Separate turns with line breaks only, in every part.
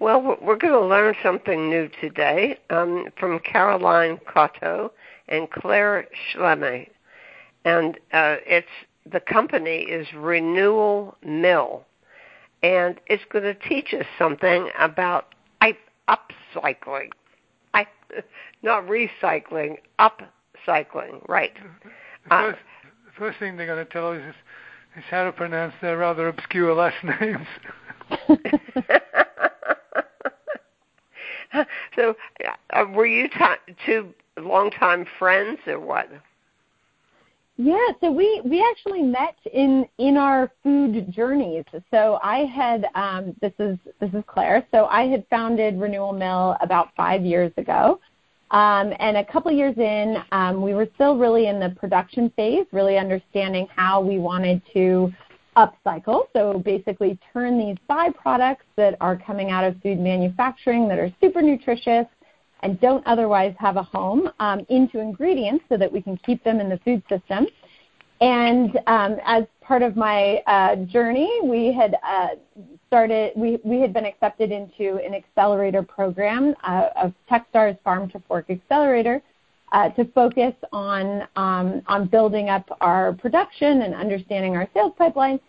Well, we're going to learn something new today um, from Caroline Cotto and Claire Schlemme, and uh, it's the company is Renewal Mill, and it's going to teach us something about upcycling. I, not recycling, upcycling, right?
The first, uh, the first thing they're going to tell us is, is how to pronounce their rather obscure last names.
so, uh, were you t- two longtime friends or what?
Yeah, so we we actually met in in our food journeys. So I had um, this is this is Claire. So I had founded Renewal Mill about five years ago, um, and a couple years in, um, we were still really in the production phase, really understanding how we wanted to upcycle. So basically, turn these byproducts that are coming out of food manufacturing that are super nutritious and don't otherwise have a home um, into ingredients so that we can keep them in the food system. And um, as part of my uh, journey, we had uh, started. We we had been accepted into an accelerator program uh, of TechStars Farm to Fork Accelerator uh, to focus on um, on building up our production and understanding our sales pipeline.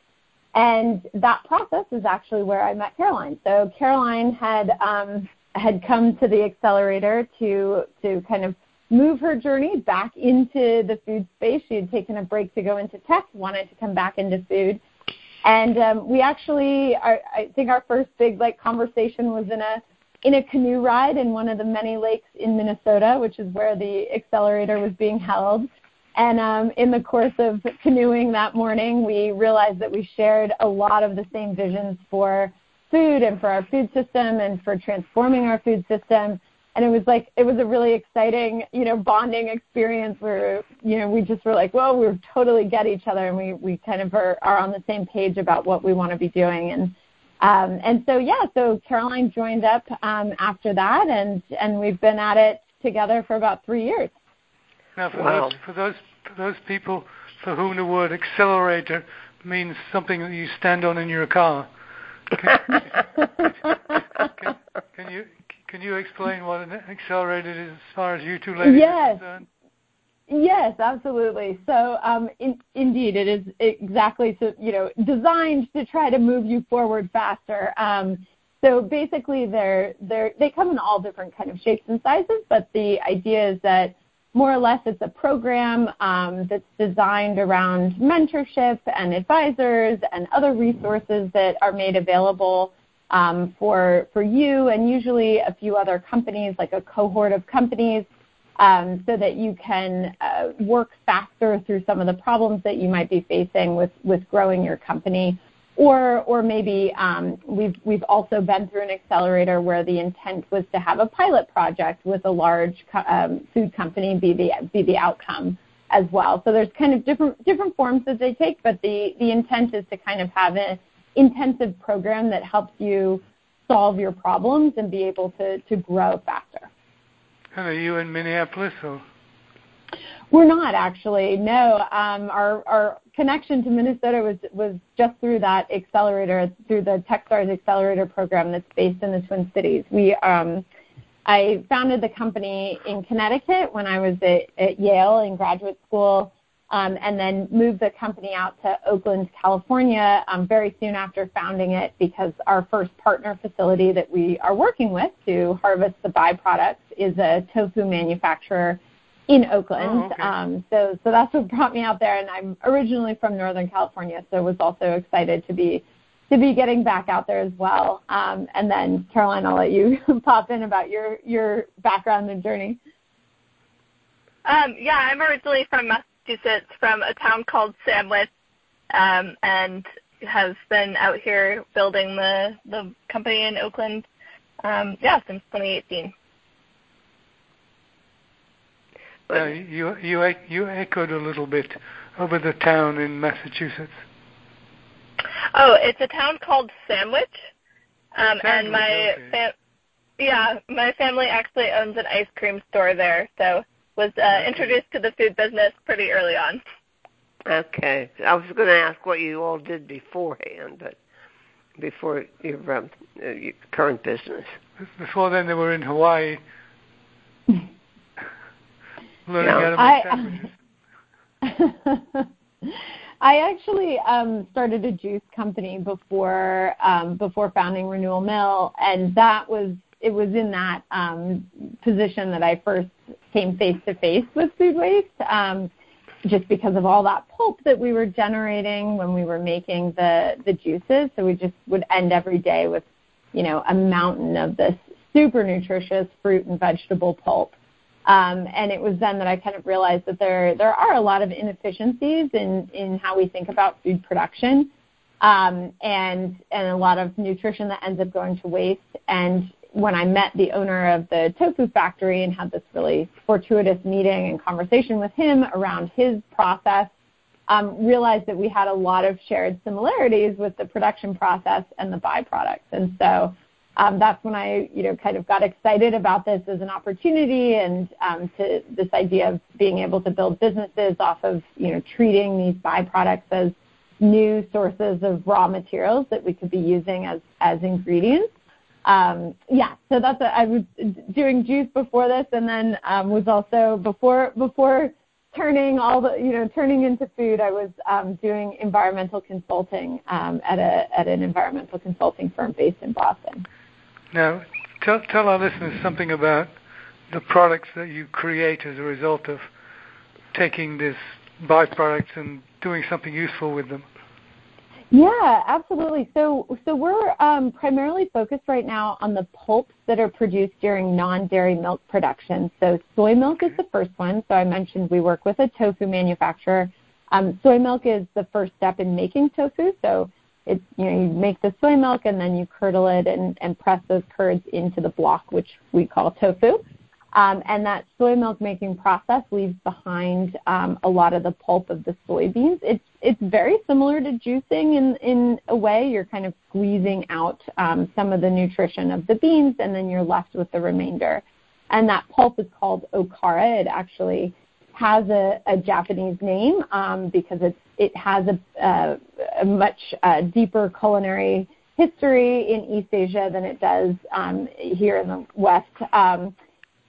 And that process is actually where I met Caroline. So Caroline had um, had come to the accelerator to to kind of move her journey back into the food space. She had taken a break to go into tech, wanted to come back into food, and um, we actually, I think, our first big like conversation was in a in a canoe ride in one of the many lakes in Minnesota, which is where the accelerator was being held. And um, in the course of canoeing that morning, we realized that we shared a lot of the same visions for food and for our food system and for transforming our food system. And it was like it was a really exciting, you know, bonding experience where you know we just were like, well, we totally get each other, and we we kind of are, are on the same page about what we want to be doing. And um, and so yeah, so Caroline joined up um, after that, and and we've been at it together for about three years.
Now, for wow. those for those for those people for whom the word accelerator means something that you stand on in your car, can, can, can you can you explain what an accelerator is as far as you two ladies
yes.
are concerned?
Yes, absolutely. So, um, in, indeed, it is exactly so, you know designed to try to move you forward faster. Um, so basically, they're they're they come in all different kind of shapes and sizes, but the idea is that more or less it's a program um, that's designed around mentorship and advisors and other resources that are made available um, for for you and usually a few other companies, like a cohort of companies, um, so that you can uh, work faster through some of the problems that you might be facing with with growing your company. Or, or maybe um, we've we've also been through an accelerator where the intent was to have a pilot project with a large um, food company be the be the outcome as well. So there's kind of different different forms that they take, but the the intent is to kind of have an intensive program that helps you solve your problems and be able to, to grow faster.
Are you in Minneapolis or?
We're not actually. No, um, our our connection to Minnesota was was just through that accelerator, through the TechStars Accelerator program that's based in the Twin Cities. We um, I founded the company in Connecticut when I was at, at Yale in graduate school and then moved the company out to Oakland, California, um, very soon after founding it because our first partner facility that we are working with to harvest the byproducts is a tofu manufacturer in Oakland.
Oh, okay.
um, so, so that's what brought me out there. And I'm originally from Northern California, so was also excited to be to be getting back out there as well. Um, and then Caroline, I'll let you pop in about your your background and journey.
Um, yeah, I'm originally from Massachusetts from a town called Sandwich, um, and has been out here building the the company in Oakland. Um, yeah, since 2018.
Uh, you you you echoed a little bit over the town in Massachusetts.
Oh, it's a town called Sandwich, um,
Sandwich
and my
okay.
fam- yeah, my family actually owns an ice cream store there, so was uh, introduced to the food business pretty early on.
Okay, I was going to ask what you all did beforehand, but before your, um, uh, your current business?
Before then, they were in Hawaii learning how to make I.
I actually um, started a juice company before um, before founding Renewal Mill, and that was it was in that um, position that I first came face to face with food waste, um, just because of all that pulp that we were generating when we were making the the juices. So we just would end every day with, you know, a mountain of this super nutritious fruit and vegetable pulp. Um, and it was then that I kind of realized that there there are a lot of inefficiencies in in how we think about food production, um, and and a lot of nutrition that ends up going to waste. And when I met the owner of the tofu factory and had this really fortuitous meeting and conversation with him around his process, um, realized that we had a lot of shared similarities with the production process and the byproducts. And so um, that's when I, you know, kind of got excited about this as an opportunity and um, to this idea of being able to build businesses off of, you know, treating these byproducts as new sources of raw materials that we could be using as as ingredients um, yeah, so that's a, I was doing juice before this, and then um, was also before before turning all the you know turning into food. I was um, doing environmental consulting um, at a at an environmental consulting firm based in Boston.
Now, tell tell our listeners something about the products that you create as a result of taking these byproducts and doing something useful with them.
Yeah, absolutely. So, so we're um, primarily focused right now on the pulps that are produced during non-dairy milk production. So, soy milk is the first one. So, I mentioned we work with a tofu manufacturer. Um, soy milk is the first step in making tofu. So, it's you know you make the soy milk and then you curdle it and, and press those curds into the block, which we call tofu. Um, and that soy milk making process leaves behind um, a lot of the pulp of the soybeans. It's it's very similar to juicing in in a way. You're kind of squeezing out um, some of the nutrition of the beans, and then you're left with the remainder. And that pulp is called okara. It actually has a, a Japanese name um, because it's it has a, a, a much uh, deeper culinary history in East Asia than it does um, here in the West.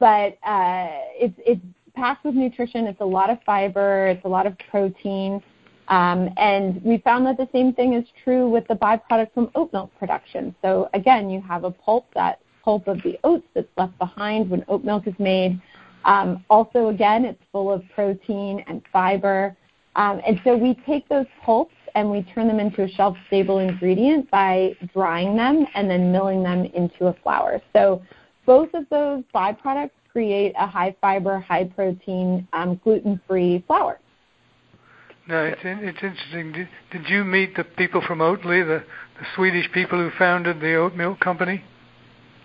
But uh, it's it's packed with nutrition. It's a lot of fiber. It's a lot of protein. Um, and we found that the same thing is true with the byproduct from oat milk production. So again, you have a pulp, that pulp of the oats that's left behind when oat milk is made. Um, also, again, it's full of protein and fiber. Um, and so we take those pulps and we turn them into a shelf-stable ingredient by drying them and then milling them into a flour. So both of those byproducts create a high fiber, high protein, um, gluten free flour.
No, it's, it's interesting. Did, did you meet the people from Oatly, the, the Swedish people who founded the oat milk company?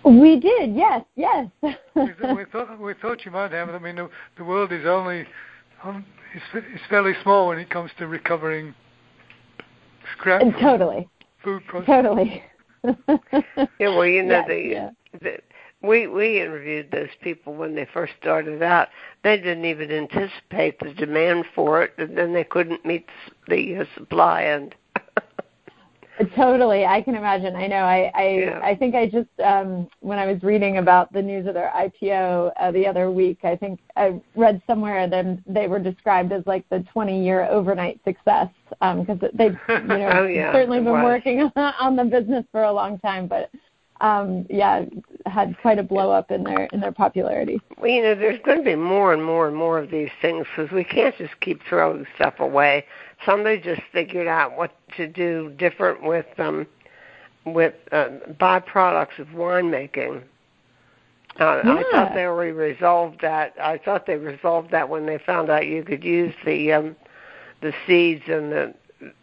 We did, yes, yes.
we, th- we, thought we thought you might have. I mean, the, the world is only um, it's, it's fairly small when it comes to recovering scrap.
Totally.
Food processing.
Totally.
yeah, well, you know yes, the, yeah. the we we interviewed those people when they first started out. They didn't even anticipate the demand for it, and then they couldn't meet the uh, supply and.
totally, I can imagine. I know. I I, yeah. I think I just um, when I was reading about the news of their IPO uh, the other week, I think I read somewhere that they were described as like the 20-year overnight success because um, they've you know
oh, yeah,
certainly been working on the business for a long time, but um, yeah, had quite a blow up in their in their popularity.
Well, you know, there's going to be more and more and more of these things because we can't just keep throwing stuff away. Somebody just figured out what to do different with um with uh, byproducts of winemaking. Uh,
yeah.
I thought they already resolved that. I thought they resolved that when they found out you could use the um the seeds and the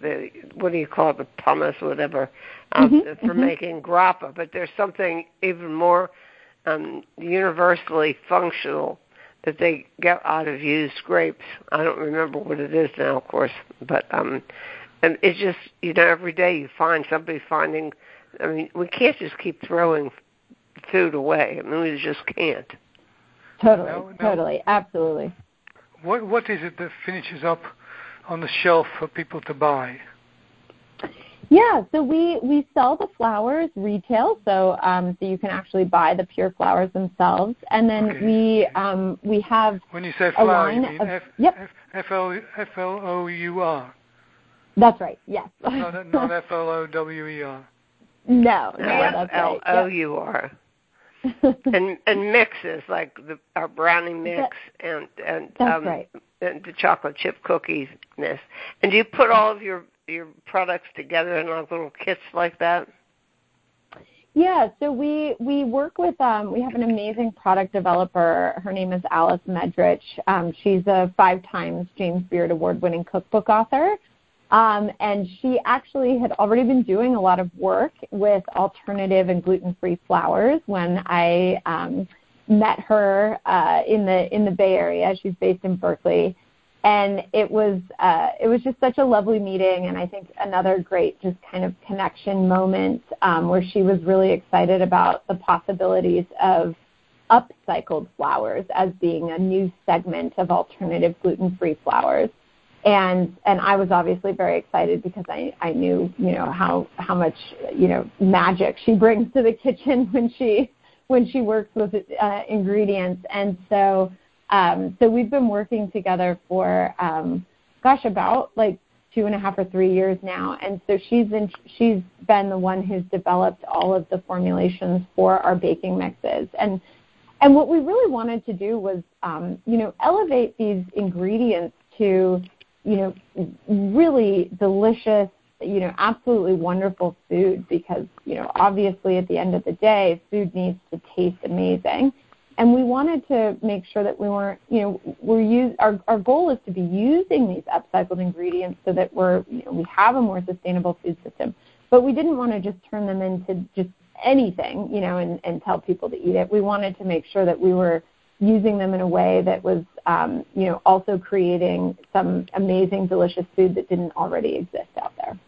the what do you call it, the pumice, whatever, um, mm-hmm, for mm-hmm. making grappa. But there's something even more um, universally functional that they get out of used grapes. I don't remember what it is now, of course, but um, and it's just you know every day you find somebody finding. I mean, we can't just keep throwing food away. I mean, we just can't.
Totally, no, no. totally, absolutely.
What what is it that finishes up on the shelf for people to buy?
Yeah, so we we sell the flours retail, so um, so you can actually buy the pure flours themselves, and then
Okay.
we um, we have
When you say
a
flower, you
line
mean
of
F,
yep,
F, F L F L O U R,
that's right. Yes.
not not F L O W E R.
no, no,
F
that's
L
right.
O U R. And and mixes like the our brownie mix and and
That's
um
right.
and the chocolate chip cookies mix. And do you put all of your your products together in like little kits like that?
Yeah, so we we work with um, we have an amazing product developer. Her name is Alice Medrich. Um, she's a five times James Beard Award winning cookbook author. Um, and she actually had already been doing a lot of work with alternative and gluten free flours when I um, met her uh, in the in the Bay Area. She's based in Berkeley, and it was uh, it was just such a lovely meeting, and I think another great just kind of connection moment um, where she was really excited about the possibilities of upcycled flours as being a new segment of alternative gluten-free flours. And and I was obviously very excited because I, I knew you know how how much you know magic she brings to the kitchen when she when she works with uh, ingredients and so um, so we've been working together for um, gosh about like two and a half or three years now. And so she's in, she's been the one who's developed all of the formulations for our baking mixes. And and what we really wanted to do was um, you know elevate these ingredients to you know really delicious you know absolutely wonderful food because you know obviously at the end of the day food needs to taste amazing and we wanted to make sure that we weren't, you know, we're use our our goal is to be using these upcycled ingredients so that we're, you know, we have a more sustainable food system. But we didn't want to just turn them into just anything, you know, and, and tell people to eat it. We wanted to make sure that we were using them in a way that was, um, you know, also creating some amazing, delicious food that didn't already exist out there.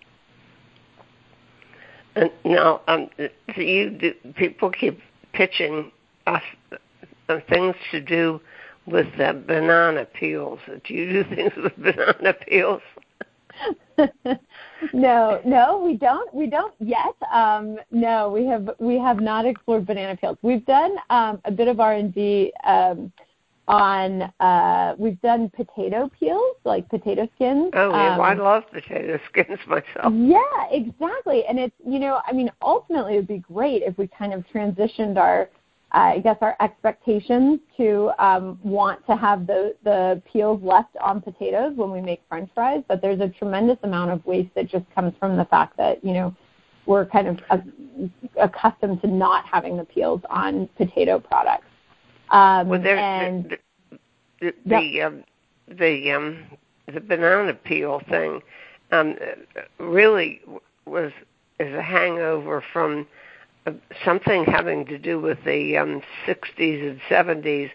And now, um, you do, people keep pitching us things to do with uh, banana peels. Do you do things with banana peels?
no, no, we don't. We don't yet. Um, no, we have we have not explored banana peels. We've done um, a bit of R and D um, on. Uh, we've done potato peels, like potato skins.
Oh yeah,
um,
well, I love potato skins myself.
Yeah, exactly. And it's you know, I mean, ultimately, it would be great if we kind of transitioned our I guess our expectations to um, want to have the, the peels left on potatoes when we make French fries, but there's a tremendous amount of waste that just comes from the fact that you know we're kind of uh, accustomed to not having the peels on potato products. Um,
well, there,
and
the the the, um, the um the banana peel thing um really was is a hangover from something having to do with the um 60s and 70s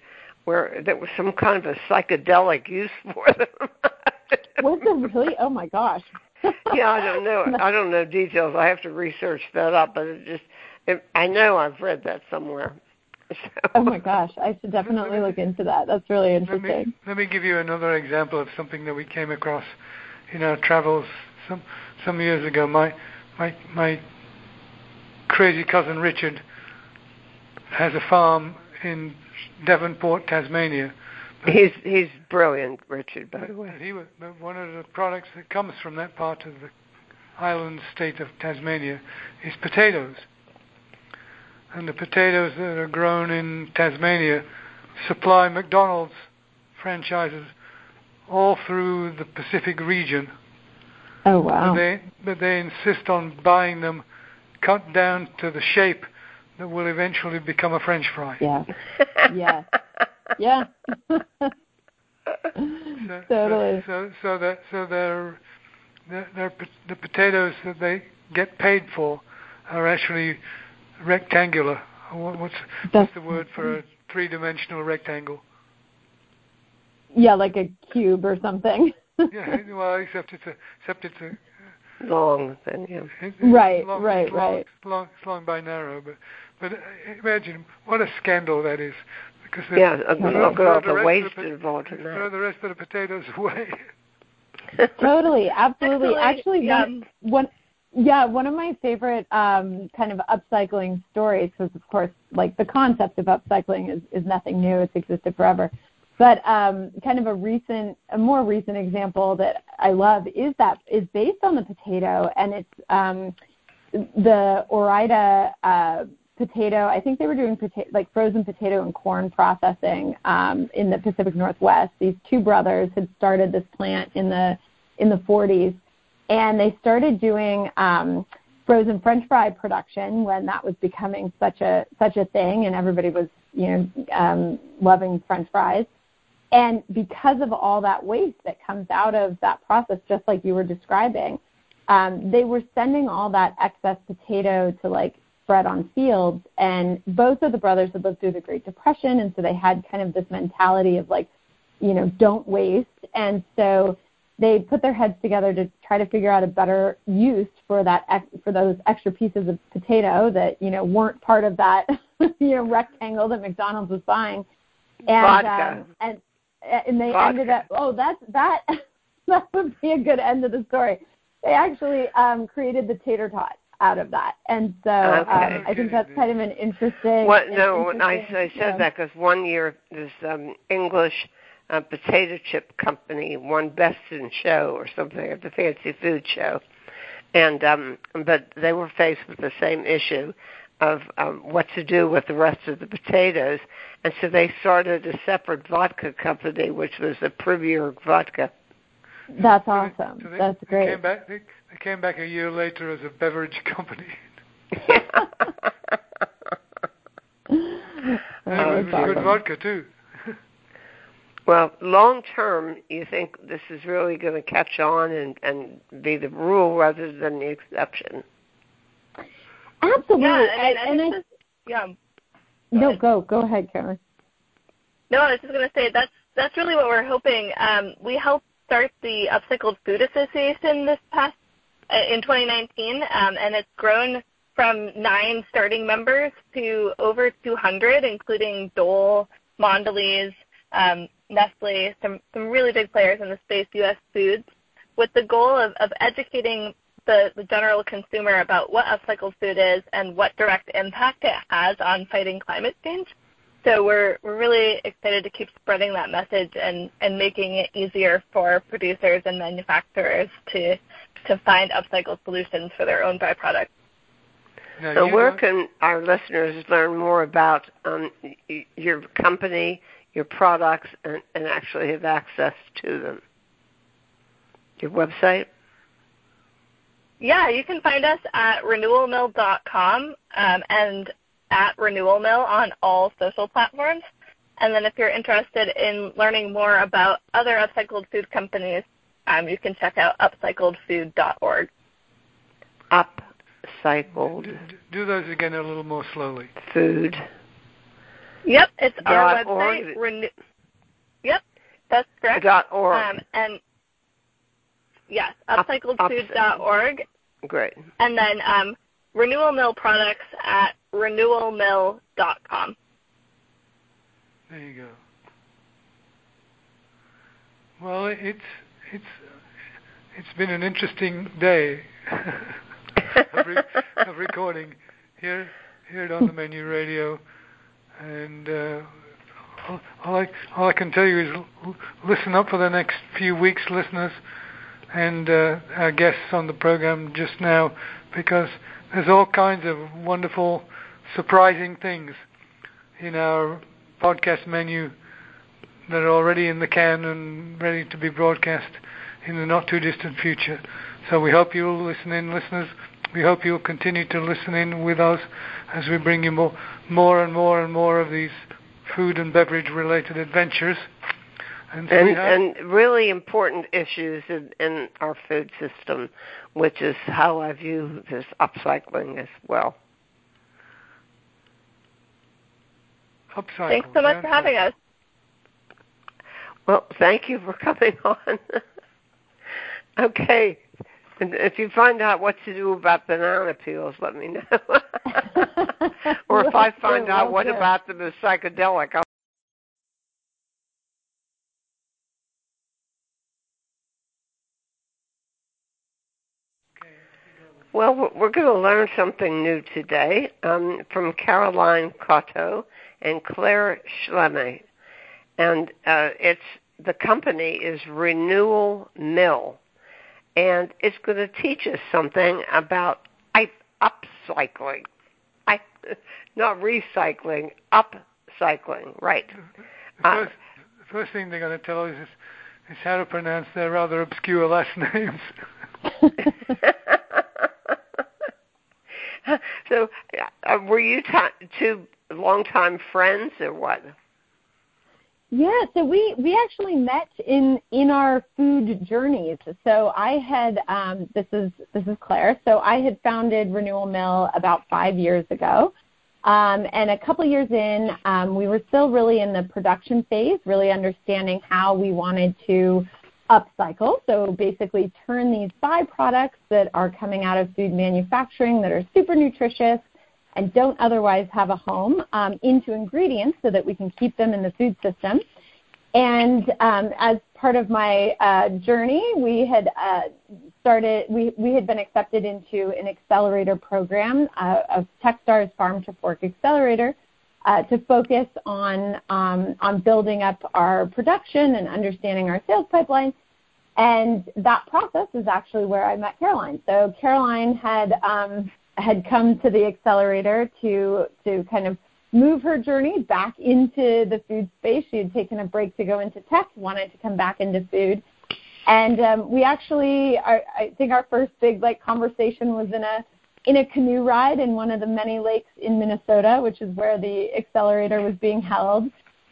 where there was some kind of a psychedelic use for them.
was there really? Oh my gosh.
yeah, I don't know. I don't know details. I have to research that up, but it just it, I know I've read that somewhere. So.
Oh my gosh, I should definitely look into that. That's really interesting.
Let me, let me give you another example of something that we came across in our travels some some years ago. My my my crazy cousin Richard has a farm in Devonport, Tasmania.
But he's he's brilliant, Richard. By the way,
he was, one of the products that comes from that part of the island state of Tasmania is potatoes, and the potatoes that are grown in Tasmania supply McDonald's franchises all through the Pacific region.
Oh wow!
But they but they insist on buying them cut down to the shape that will eventually become a French fry.
Yeah. yeah. Yeah.
so,
totally.
So, so that so they're, they're, they're, the potatoes that they get paid for are actually rectangular. What's what's the word for a three-dimensional rectangle?
Yeah, like a cube or something.
yeah, well, except it's a except it's a
long then yeah.
It's,
right,
long,
right,
it's long,
right.
It's long, it's long by narrow, but but imagine what a scandal that is. Because
yeah, look at all the,
the
waste
the,
involved in that.
Throw the rest of the potatoes away.
totally, absolutely.
Actually,
Actually,
yeah.
one, one yeah, one of my favorite um, kind of upcycling stories, because of course, like the concept of upcycling is, is nothing new; it's existed forever. But um, kind of a recent, a more recent example that I love is that is based on the potato, and it's um, the Ore-Ida uh, potato. I think they were doing pota- like frozen potato and corn processing um, in the Pacific Northwest. These two brothers had started this plant in the in the 40s, and they started doing um, frozen French fry production when that was becoming such a such a thing, and everybody was you know um, loving French fries. And because of all that waste that comes out of that process, just like you were describing, um, they were sending all that excess potato to like spread on fields. And both of the brothers had lived through the Great Depression, and so they had kind of this mentality of like, you know, don't waste. And so they put their heads together to try to figure out a better use for that ex- for those extra pieces of potato that you know weren't part of that you know rectangle that McDonald's was buying.
And Vodka.
Um, and and they Vodka. ended up oh that's that that would be a good end of the story. They actually um, created the tater tot out of that. And so
okay.
um, I think that's kind of an interesting.
What? No,
interesting,
I, I said that because one year this um, English uh, potato chip company won Best in Show or something at the Fancy Food Show, and um, but they were faced with the same issue of um, what to do with the rest of the potatoes, and so they started a separate vodka company, which was the Premier Vodka.
That's awesome.
So they,
That's great.
They came back. They, they came back a year later as a beverage company. and it was good vodka too.
well, long term, you think this is really going to catch on and and be the rule rather than the exception?
Absolutely.
Yeah, and,
and,
and I, yeah.
No, go go ahead, Karen.
No, I was just going to say that's that's really what we're hoping. Um, we helped start the Upcycled Food Association this past uh, in 2019, um, and it's grown from nine starting members to over 200, including Dole, Mondelez, um, Nestle, some some really big players in the space, U.S. Foods, with the goal of, of educating the, the general consumer about what upcycled food is and what direct impact it has on fighting climate change. So we're we're really excited to keep spreading that message and, and making it easier for producers and manufacturers to to find upcycled solutions for their own byproducts.
Now, so where can our listeners learn more about um, your company, your products, and, and actually have access to them? Your website?
Yeah, you can find us at renewalmill.com um, and at renewalmill on all social platforms. And then if you're interested in learning more about other upcycled food companies, um, you can check out upcycledfood.org.
Upcycled.
Do, do those again a little more slowly.
Food.
Yep, it's our
website.
Renew- yep, that's correct.
Dot org.
Um, and yes, upcycledfood.org.
Great.
And then um, Renewal Mill products at renewalmill.com.
There you go. Well, it's it's it's been an interesting day of, re- of, recording here here on the Menu Radio, and uh, all, all, I all I can tell you is l- listen up for the next few weeks, listeners, and uh, our guests on the program just now, because there's all kinds of wonderful, surprising things in our podcast menu that are already in the can and ready to be broadcast in the not too distant future. So we hope you'll listen in, listeners. We hope you'll continue to listen in with us as we bring you more, more and more and more of these food and beverage related adventures.
And, so and, and, really important issues in, in our food system, which is how I view this upcycling as well.
Upcycle.
Thanks so much for having us.
Well, thank you for coming on. okay. And if you find out what to do about banana peels, let me know. or if I find out what about them is psychedelic, I'll Well, we're going to learn something new today um, from Caroline Cotto and Claire Schlemme. And uh, it's the company is Renewal Mill. And it's going to teach us something about upcycling. I, not recycling, upcycling, right.
The first, the first thing they're going to tell us is, is how to pronounce their rather obscure last names.
so, uh, were you t- two longtime friends or what?
Yeah, so we we actually met in in our food journeys. So I had um, this is this is Claire. So I had founded Renewal Mill about five years ago, um, and a couple years in, um, we were still really in the production phase, really understanding how we wanted to upcycle. So basically, turn these byproducts that are coming out of food manufacturing that are super nutritious and don't otherwise have a home um, into ingredients so that we can keep them in the food system. And um, as part of my uh, journey, we had uh, started. We we had been accepted into an accelerator program uh, of TechStars Farm to Fork Accelerator uh, to focus on um, on building up our production and understanding our sales pipeline. And that process is actually where I met Caroline. So Caroline had um, had come to the accelerator to to kind of move her journey back into the food space. She had taken a break to go into tech, wanted to come back into food, and um, we actually, I, I think our first big like conversation was in a in a canoe ride in one of the many lakes in Minnesota, which is where the accelerator was being held.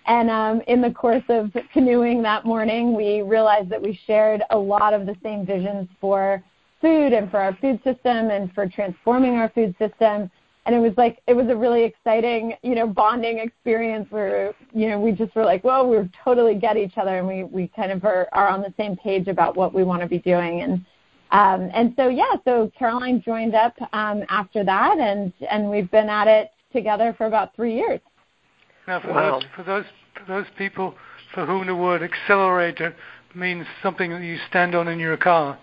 And um, in the course of canoeing that morning, we realized that we shared a lot of the same visions for food and for our food system and for transforming our food system. And it was like it was a really exciting, you know, bonding experience where you know we just were like, well, we totally get each other, and we we kind of are, are on the same page about what we want to be doing. And um, and so yeah, so Caroline joined up um, after that, and and we've been at it together for about three years.
Now, for wow. those for those for those people for whom the word accelerator means something that you stand on in your car,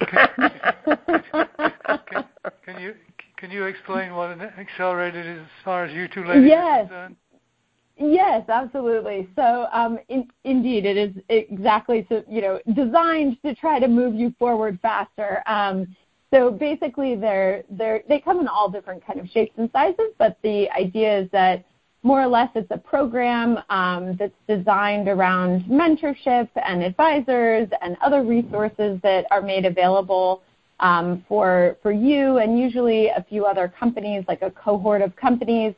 can, can, can, you can you explain what an accelerator is as far as you two ladies
yes.
are concerned?
Yes, absolutely. So, um, in, indeed, it is exactly so you know designed to try to move you forward faster. Um, so basically, they're they're they come in all different kind of shapes and sizes, but the idea is that more or less it's a program um, that's designed around mentorship and advisors and other resources that are made available um, for for you and usually a few other companies, like a cohort of companies,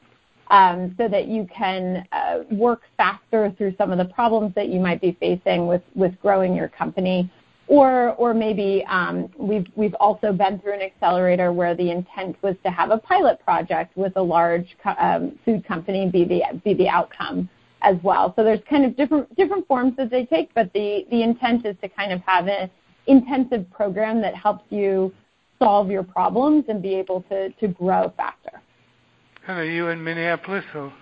um, so that you can uh, work faster through some of the problems that you might be facing with with growing your company or or maybe um, we've we've also been through an accelerator where the intent was to have a pilot project with a large co- um, food company be the be the outcome as well. So there's kind of different different forms that they take, but the the intent is to kind of have an intensive program that helps you solve your problems and be able to to grow faster.
And are you in Minneapolis or?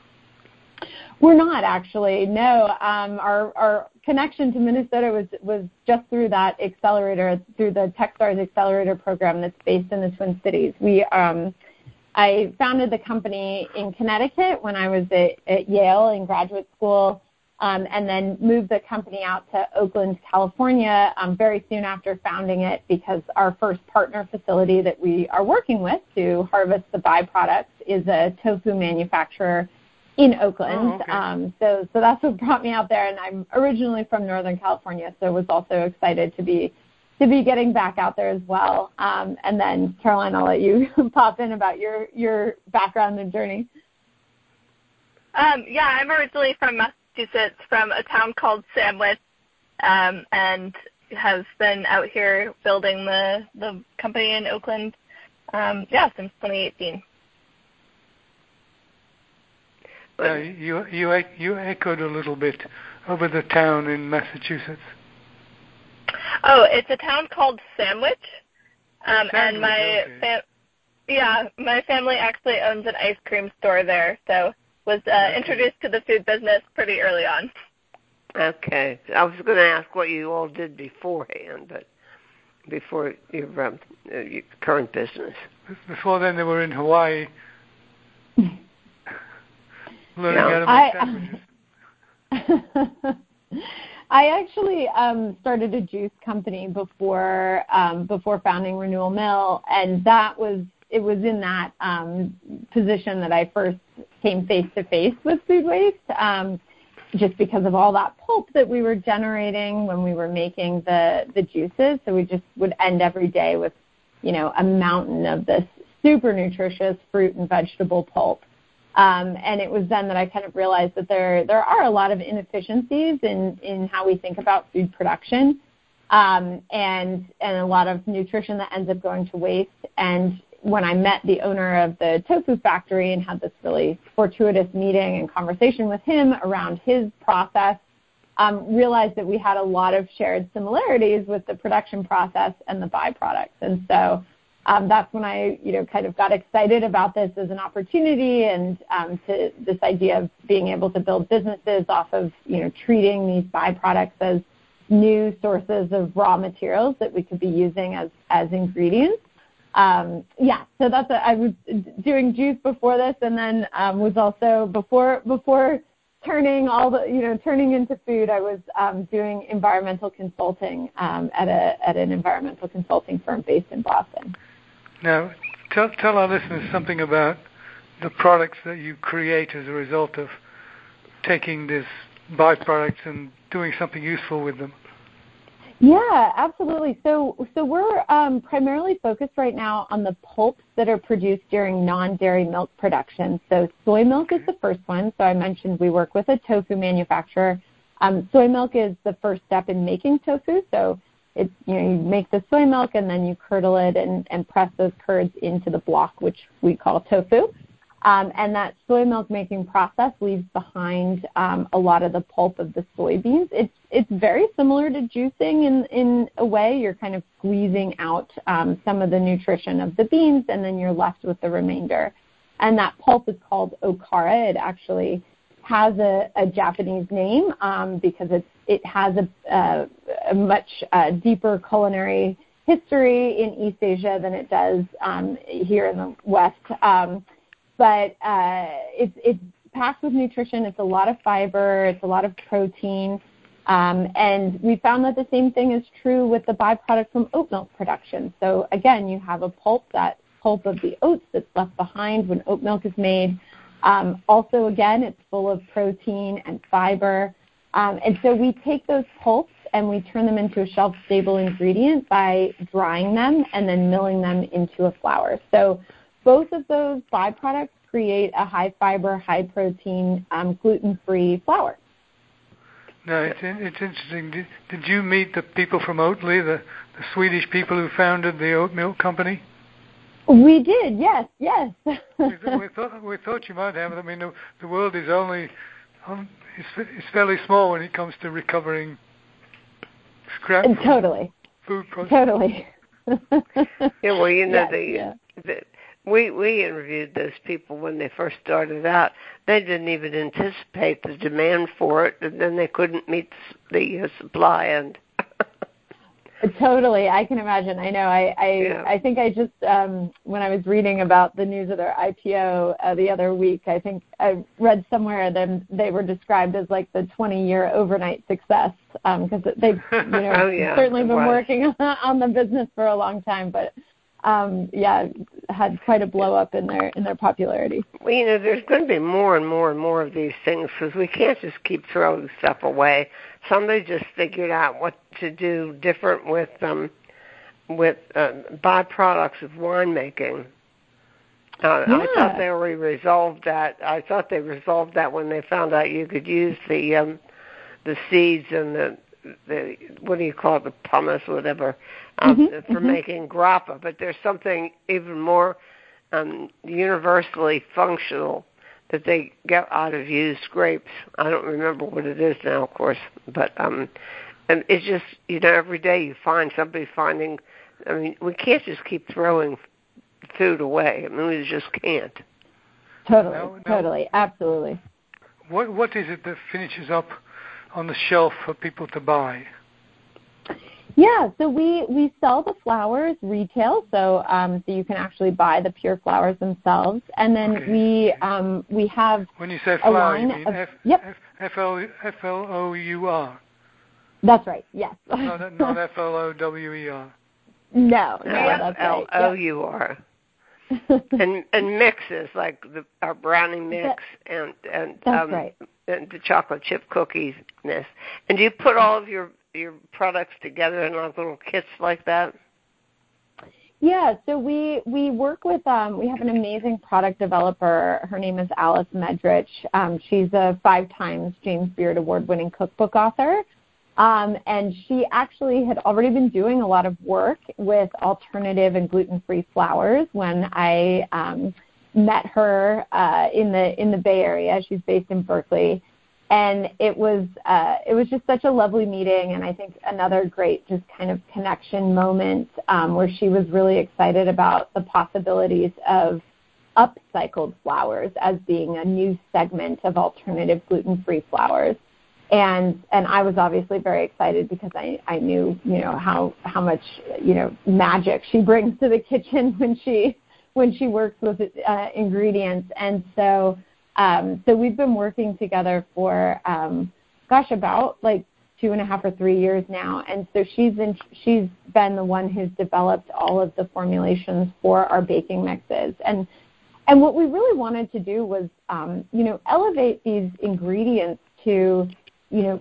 We're not actually. No, um, our our connection to Minnesota was was just through that accelerator, through the TechStars Accelerator program that's based in the Twin Cities. We um, I founded the company in Connecticut when I was at, at Yale in graduate school, and then moved the company out to Oakland, California, um, very soon after founding it because our first partner facility that we are working with to harvest the byproducts is a tofu manufacturer in Oakland.
Oh, okay.
um, so so that's what brought me out there. And I'm originally from Northern California, so was also excited to be to be getting back out there as well. Um, and then Caroline, I'll let you pop in about your your background and journey.
Um, yeah, I'm originally from Massachusetts, from a town called Sandwich, um, and has been out here building the the company in Oakland. Um, yeah, since 2018.
Uh, you you you echoed a little bit over the town in Massachusetts.
Oh, it's a town called Sandwich, um,
Sandwich
and my
okay.
fam- yeah, my family actually owns an ice cream store there, so was uh,
okay.
introduced to the food business pretty early on.
Okay, I was going to ask what you all did beforehand, but before your, um, uh, your current business?
Before then, they were in Hawaii, learning
how
to make sandwiches.
I actually um, started a juice company before um, before founding Renewal Mill, and that was it was in that um, position that I first came face to face with food waste, um, just because of all that pulp that we were generating when we were making the the juices. So we just would end every day with, you know, a mountain of this super nutritious fruit and vegetable pulp. Um, and it was then that I kind of realized that there there are a lot of inefficiencies in in how we think about food production, um, and and a lot of nutrition that ends up going to waste. And when I met the owner of the tofu factory and had this really fortuitous meeting and conversation with him around his process, um, realized that we had a lot of shared similarities with the production process and the byproducts. And so um, that's when I, you know, kind of got excited about this as an opportunity and um, to this idea of being able to build businesses off of, you know, treating these byproducts as new sources of raw materials that we could be using as as ingredients. Um, yeah, so that's a, I was doing juice before this, and then um, was also before before turning all the you know turning into food. I was um, doing environmental consulting um, at a at an environmental consulting firm based in Boston.
Now, tell, tell our listeners something about the products that you create as a result of taking these byproducts and doing something useful with them.
Yeah, absolutely. So, so we're um, primarily focused right now on the pulps that are produced during non-dairy milk production. So, soy milk is the first one. So, I mentioned we work with a tofu manufacturer. Um, soy milk is the first step in making tofu. So, it's you know you make the soy milk and then you curdle it and, and press those curds into the block, which we call tofu. Um, and that soy milk making process leaves behind um, a lot of the pulp of the soybeans. It's it's very similar to juicing in in a way. You're kind of squeezing out um, some of the nutrition of the beans, and then you're left with the remainder. And that pulp is called okara. It actually has a, a Japanese name um, because it's, it has a, a, a much uh, deeper culinary history in East Asia than it does um, here in the West. But uh, it's, it's packed with nutrition. It's a lot of fiber. It's a lot of protein. Um, and we found that the same thing is true with the byproduct from oat milk production. So again, you have a pulp, that pulp of the oats that's left behind when oat milk is made. Um, also, again, it's full of protein and fiber. Um, and so we take those pulps and we turn them into a shelf stable ingredient by drying them and then milling them into a flour. So both of those byproducts create a high fiber, high protein, um, gluten free flour.
No, it's, it's interesting. Did, did you meet the people from Oatly, the, the Swedish people who founded the oat milk company?
We did, yes, yes.
we, we, thought we thought you might have. I mean, the, the world is only um, it's, it's fairly small when it comes to recovering scrap.
Totally.
Food processing.
Totally.
yeah, well, you know
yes,
the,
yeah.
the we we interviewed those people when they first started out. They didn't even anticipate the demand for it, and then they couldn't meet the uh, supply and
Totally, I can imagine. I know. I I,
Yeah.
I think I just um, when I was reading about the news of their IPO uh, the other week, I think I read somewhere that they were described as like the 20-year overnight success because they've you know
Oh, yeah,
certainly been working on the business for a long time, but um, yeah, had quite a blow up in their in their popularity.
Well, you know, there's going to be more and more and more of these things because we can't just keep throwing stuff away. Somebody just figured out what to do different with um with uh, byproducts of winemaking. Uh, I thought they already resolved that. I thought they resolved that when they found out you could use the um the seeds and the the what do you call it the pumice whatever um,
Mhm,
for
mhm.
making grappa. But there's something even more um, universally functional that they get out of used grapes. I don't remember what it is now, of course, but um, and it's just you know every day you find somebody finding. I mean, we can't just keep throwing food away. I mean, we just can't.
Totally,
No, no.
totally, absolutely.
What what is it that finishes up on the shelf for people to buy?
Yeah, so we we sell the flours retail, so um, so you can actually buy the pure flours themselves, and then
Okay.
we um, we have
When you say
a
flower, you mean
of
F,
yep,
F, F L F L O U R,
that's right. Yes.
not not F L O W E R.
no, no,
F
that's
L
right.
O U R.
Yep.
And and mixes like the our brownie mix and and
That's
um
right.
The chocolate chip cookies ness. And do you put all of your your products together in like little kits like that?
Yeah, so we we work with um we have an amazing product developer. Her name is Alice Medrich. Um, she's a five times James Beard Award winning cookbook author. Um, and she actually had already been doing a lot of work with alternative and gluten free flours when I um, met her uh, in the in the Bay Area. She's based in Berkeley, and it was uh, it was just such a lovely meeting, and I think another great just kind of connection moment um, where she was really excited about the possibilities of upcycled flours as being a new segment of alternative gluten-free flours. And and I was obviously very excited because I, I knew you know how how much you know magic she brings to the kitchen when she when she works with uh, ingredients. And so um, so we've been working together for um, gosh about like two and a half or three years now. And so she's in, she's been the one who's developed all of the formulations for our baking mixes. And and what we really wanted to do was um, you know elevate these ingredients to you know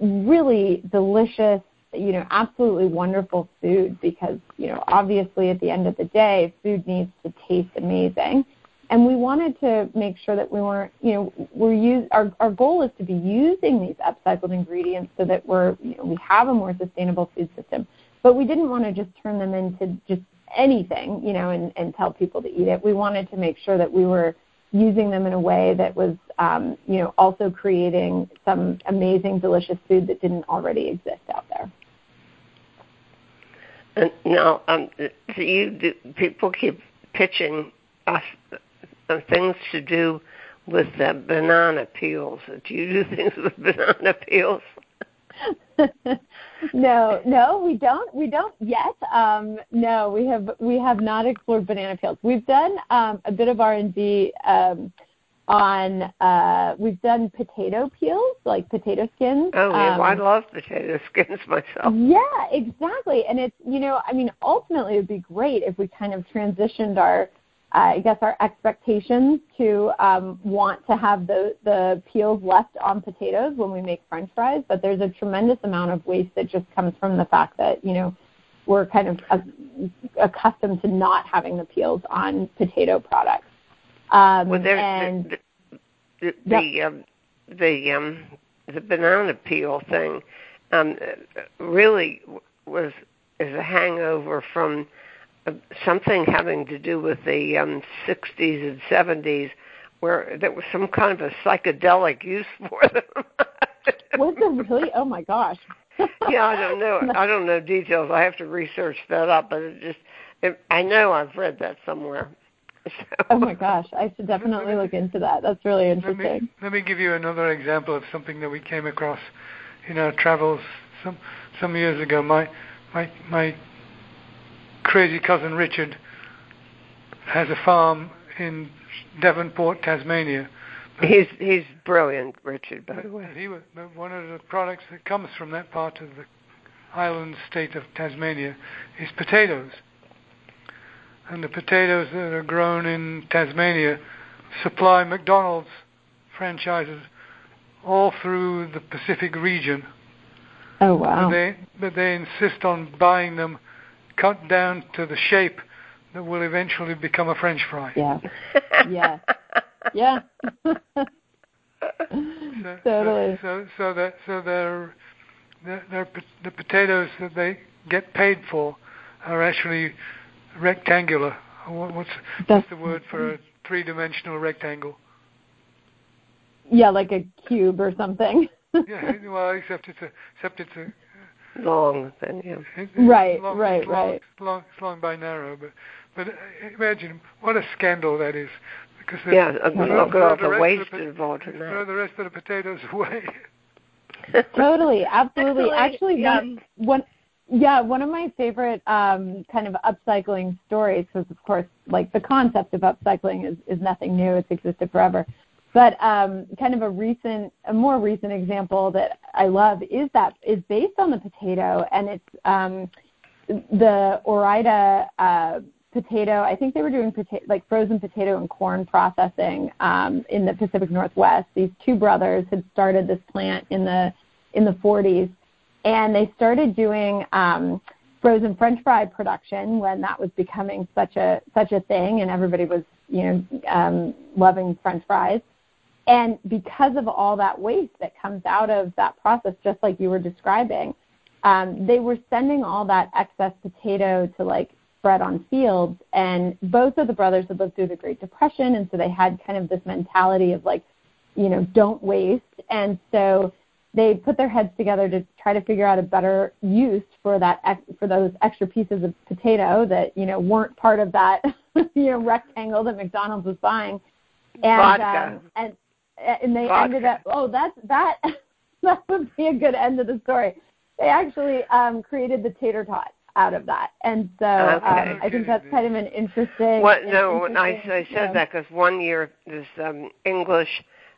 really delicious you know absolutely wonderful food because you know obviously at the end of the day food needs to taste amazing and we wanted to make sure that we weren't, you know, we're use our our goal is to be using these upcycled ingredients so that we're, you know, we have a more sustainable food system. But we didn't want to just turn them into just anything, you know, and, and tell people to eat it. We wanted to make sure that we were using them in a way that was, um, you know, also creating some amazing, delicious food that didn't already exist out there.
And now, um, so you do, people keep pitching us uh, things to do with the banana peels. Do you do things with banana peels?
no, no, we don't. We don't yet. Um, no, we have we have not explored banana peels. We've done um, a bit of R and D um, on. Uh, we've done potato peels, like potato skins.
Oh yeah, well, I
Um,
love potato skins myself.
yeah, exactly. And it's, you know, I mean, ultimately it would be great if we kind of transitioned our, uh, I guess, our expectations to um, want to have the, the peels left on potatoes when we make french fries. But there's a tremendous amount of waste that just comes from the fact that, you know, we're kind of uh, accustomed to not having the peels on potato products. Um,
Well, there,
and
the the
Yep.
the, um, the um the banana peel thing um really was is a hangover from uh, something having to do with the um 60s and 70s where there was some kind of a psychedelic use for them.
was it really? Oh my gosh.
yeah, I don't know. I don't know details. I have to research that up, but it just it, I know I've read that somewhere. So,
Oh my gosh, I should definitely look into that. That's really
Let
interesting.
me let me give you another example of something that we came across in our travels some some years ago. My my my crazy cousin Richard has a farm in Devonport, Tasmania.
He's he's brilliant, Richard. By the way.
he was one of the products that comes from that part of the island state of Tasmania is potatoes. And the potatoes that are grown in Tasmania supply McDonald's franchises all through the Pacific region.
Oh
But
wow.
they but they insist on buying them cut down to the shape that will eventually become a French fry.
Yeah. Yeah. Yeah.
So,
Totally.
So, so that so they're, they're, they're the potatoes that they get paid for are actually rectangular. What's
That's
what's the word for a three-dimensional rectangle?
yeah, like a cube or something.
Yeah, well, except it's a except it's a
Long then, yeah.
it-
Right,
long,
right,
long,
right.
It's long, it's long by narrow, but but uh, imagine what a scandal that is. Because the-
Yeah,
throw-
look at
throw
all
the
the
rest
waste
of the, pot-
involved in
throw
that.
the rest of the potatoes away.
totally, absolutely.
Actually,
Actually,
yeah.
one, one yeah, one of my favorite um, kind of upcycling stories, because of course, like the concept of upcycling is, is nothing new; it's existed forever. But um, kind of a recent, a more recent example that I love is that is based on the potato, and it's um, the Ore-Ida uh, potato. I think they were doing pota- like frozen potato and corn processing um, in the Pacific Northwest. These two brothers had started this plant in the in the 40s, and they started doing um, frozen French fry production when that was becoming such a such a thing, and everybody was you know um, loving French fries. And because of all that waste that comes out of that process, just like you were describing, um, they were sending all that excess potato to like spread on fields. And both of the brothers had lived through the Great Depression, and so they had kind of this mentality of like, you know, don't waste. And so they put their heads together to try to figure out a better use for that for those extra pieces of potato that you know weren't part of that you know rectangle that McDonald's was buying.
And um,
and and they
Vodka.
ended up oh that's that that would be a good end of the story they actually um created the tater tot out of that and so
Okay.
um i think that's kind of an interesting
What?
an
No, I,
interesting,
I
you
said
know,
that because one year this um, English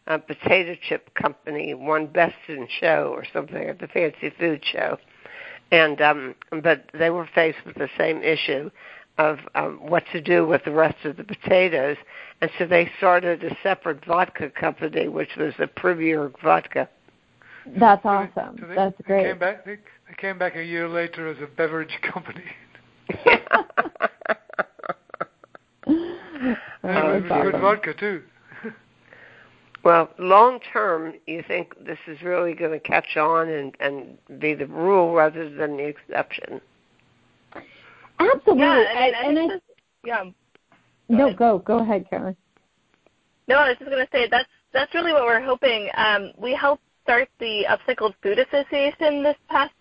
uh, potato chip company won Best in Show or something at the Fancy Food Show, and um, but they were faced with the same issue of um, what to do with the rest of the potatoes, and so they started a separate vodka company, which was the Premier Vodka.
that's awesome
so they-
that's
They
great
came back. They, they came back a year later as a beverage company.
That
And it was good
awesome.
vodka too.
Well, long term, you think this is really going to catch on and, and be the rule rather than the exception.
absolutely
Yeah, I mean, I
and,
think
I,
this, yeah.
no
ahead.
go go ahead Karen.
No, I was just going to say that's that's really what we're hoping. Um, we helped start the Upcycled Food Association this past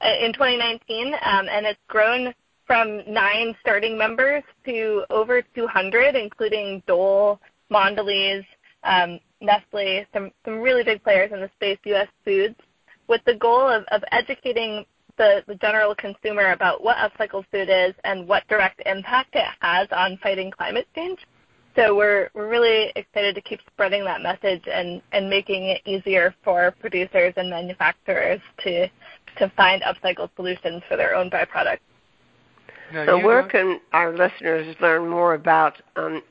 uh, in 2019, um, and it's grown from nine starting members to over 200, including Dole, Mondelez, um, Nestle, some some really big players in the space, U.S. Foods, with the goal of, of educating the, the general consumer about what upcycled food is and what direct impact it has on fighting climate change. So we're we're really excited to keep spreading that message and, and making it easier for producers and manufacturers to to find upcycled solutions for their own byproducts.
Now,
So where
don't-
can our listeners learn more about um,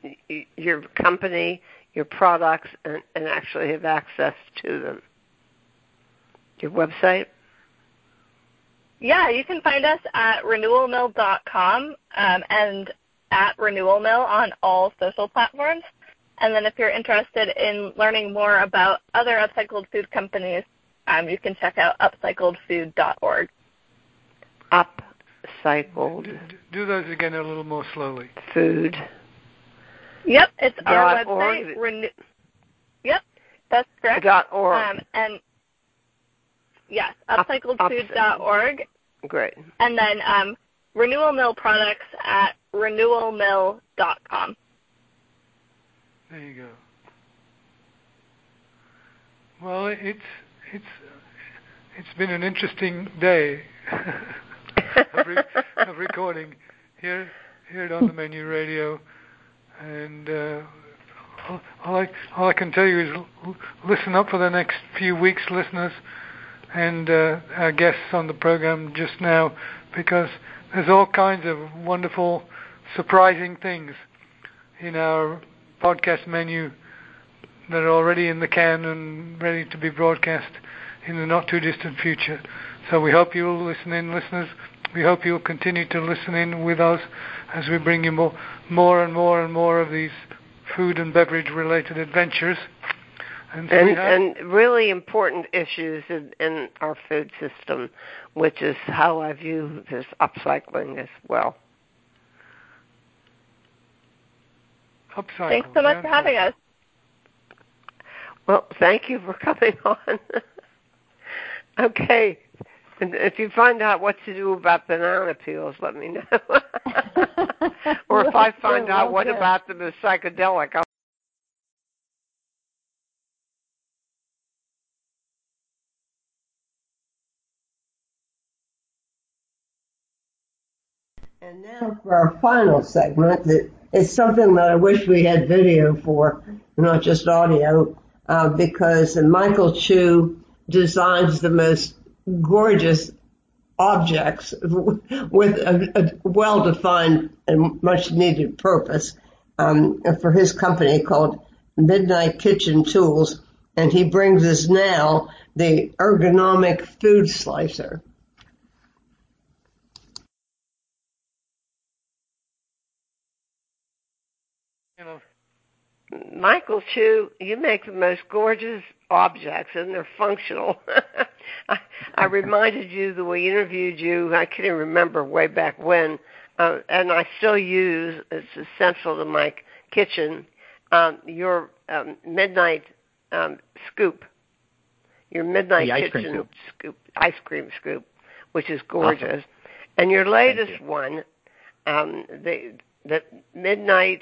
your company, your products, and, and actually have access to them? Your website?
Yeah, you can find us at renewalmill.com um, and at Renewal Mill on all social platforms. And then if you're interested in learning more about other upcycled food companies, um, you can check out upcycledfood.org.
Upcycled
d- d- do those again a little more slowly.
food.
Yep, it's our website.
org.
Renew- yep, that's correct.
Dot org.
Um, and yes,
Up-
upcycledfood.org.
Great.
And then um, Renewal Mill products at renewalmill.com.
There you go. Well, it's it's it's been an interesting day of, re- of recording here here at On the Menu Radio, and uh, all, I all I can tell you is listen up for the next few weeks, listeners, and uh, our guests on the program just now, because there's all kinds of wonderful, surprising things in our podcast menu that are already in the can and ready to be broadcast in the not too distant future. So we hope you'll listen in, listeners. We hope you'll continue to listen in with us as we bring you more, more and more and more of these food and beverage related adventures. And,
And,
sweetheart,
and really important issues in, in our food system, which is how I view this upcycling as well.
upcycle.
Thanks so much for having us.
Well, thank you for coming on. okay. And if you find out what to do about banana peels, let me know. or if I find out what about them is psychedelic, I'll
And now for our final segment, it's something that I wish we had video for, not just audio, uh, because Michael Chu designs the most gorgeous objects with a, a well-defined and much-needed purpose um, for his company called Midnight Kitchen Tools, and he brings us now the ergonomic food slicer.
Michael Chu, you make the most gorgeous objects and they're functional. I, I reminded you that we interviewed you, I can't even remember way back when, uh, and I still use, it's essential to my kitchen, um, your um, midnight um, scoop, your midnight kitchen
scoop.
scoop. ice cream scoop, which is gorgeous. Awesome. And your latest
you.
one, um, the the midnight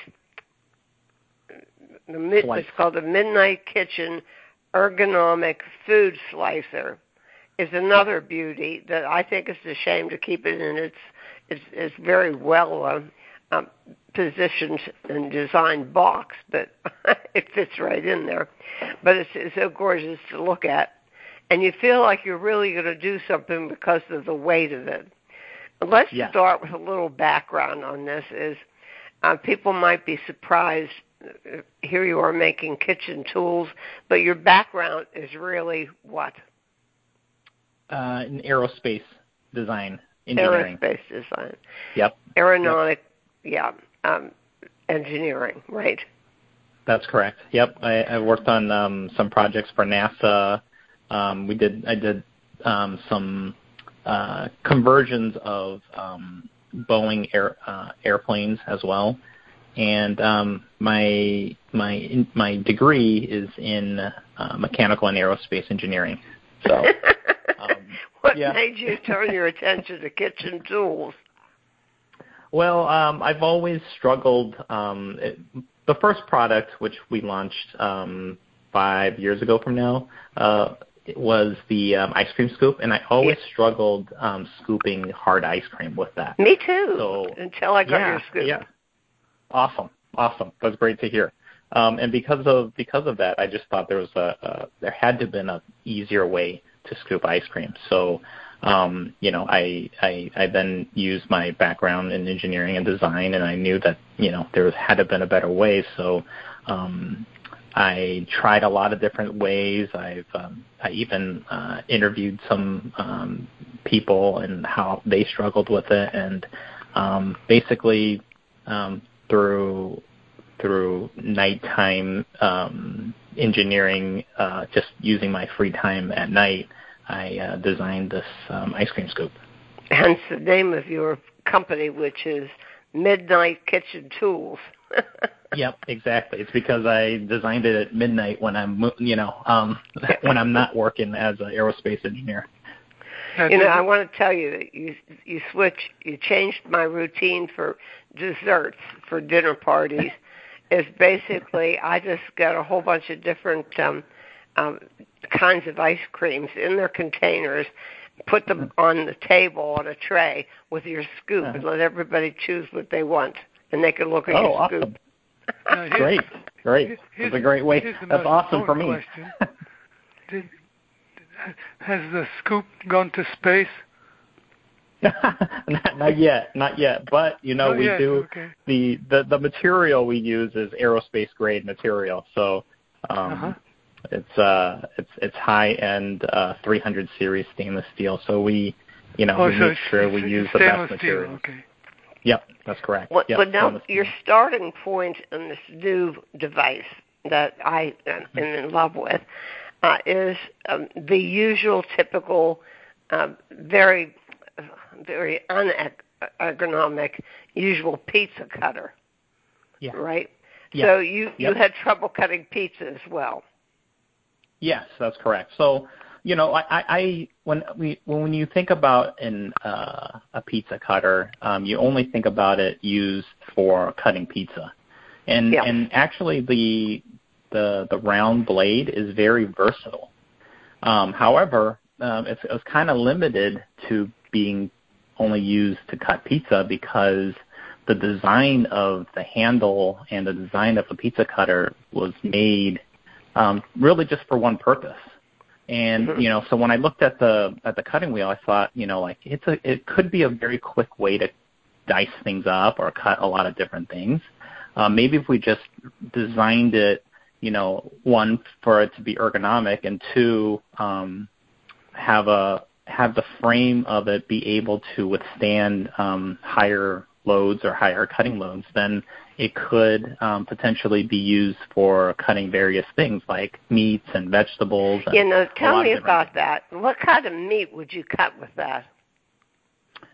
the mid, it's called the Midnight Kitchen Ergonomic Food Slicer. Is another beauty that I think it's a shame to keep it in its it's, it's very well um, um, positioned and designed box, but it fits right in there. But it's, it's so gorgeous to look at, and you feel like you're really going to do something because of the weight of it. Let's
yeah.
start with a little background on this. Is uh, people might be surprised here you are making kitchen tools, but your background is really what?
Uh, in aerospace design, engineering.
Aerospace design.
Yep.
Aeronautic, yep. yeah, um, engineering, right?
That's correct. Yep, I, I worked on um, some projects for NASA. Um, we did. I did um, some uh, conversions of um, Boeing air, uh, airplanes as well and um, my my my degree is in uh, mechanical and aerospace engineering. So, um,
what
yeah.
made you turn your attention to kitchen tools?
Well, um, I've always struggled. Um, it, the first product, which we launched um, five years ago from now, uh, was the um, ice cream scoop, and I always
yeah.
struggled um, scooping hard ice cream with that.
Me too.
So,
until I got
yeah,
your scoop.
Yeah. Awesome, awesome. That's great to hear. Um, and because of because of that, I just thought there was a, a there had to have been an easier way to scoop ice cream. So, um, you know, I, I I then used my background in engineering and design, and I knew that you know there had to have been a better way. So, um, I tried a lot of different ways. I've um, I even uh, interviewed some um, people and how they struggled with it, and um, basically um, through through nighttime um, engineering, uh, just using my free time at night, I uh, designed this um, ice cream scoop.
Hence the name of your company, which is Midnight Kitchen Tools.
yep, exactly. It's because I designed it at midnight when I'm, you know, um, when I'm not working as an aerospace engineer.
You know, I want to tell you that you you switch, you changed my routine for desserts for dinner parties. is basically I just got a whole bunch of different um, um, kinds of ice creams in their containers, put them on the table on a tray with your scoop, and let everybody choose what they want, and they can look at
oh,
your
awesome.
scoop.
Now,
great, great. That's a great way. That's awesome for me.
Did, has the scoop gone to space?
not, not yet, not yet. But you know,
oh,
we
yes,
do
okay.
the, the the material we use is aerospace grade material. So um,
uh-huh.
it's uh it's it's high end uh 300 series stainless steel. So we you know
oh,
we
so
make sure we use the best material.
Okay.
Yep, that's correct.
Well,
yep,
but now your starting point in this new device that I am in love with uh, is um, the usual, typical, uh, very, very unergonomic, usual pizza cutter.
Yeah.
Right.
Yeah.
So you you
Yep.
had trouble cutting pizza as well.
Yes, that's correct. So, you know, I, I, when we when you think about an uh, a pizza cutter, um, you only think about it used for cutting pizza, and
Yeah.
and actually the the the round blade is very versatile. Um, however, um, it's, it's kind of limited to being only used to cut pizza because the design of the handle and the design of the pizza cutter was made um, really just for one purpose. And mm-hmm. you know, so when I looked at the at the cutting wheel, I thought, you know, like it's a it could be a very quick way to dice things up or cut a lot of different things. Um, maybe if we just designed it, you know, one for it to be ergonomic, and two, um, have a have the frame of it be able to withstand um, higher loads or higher cutting loads, then it could um, potentially be used for cutting various things like meats and vegetables. And
you know, tell me about that. What kind of meat would you cut with that?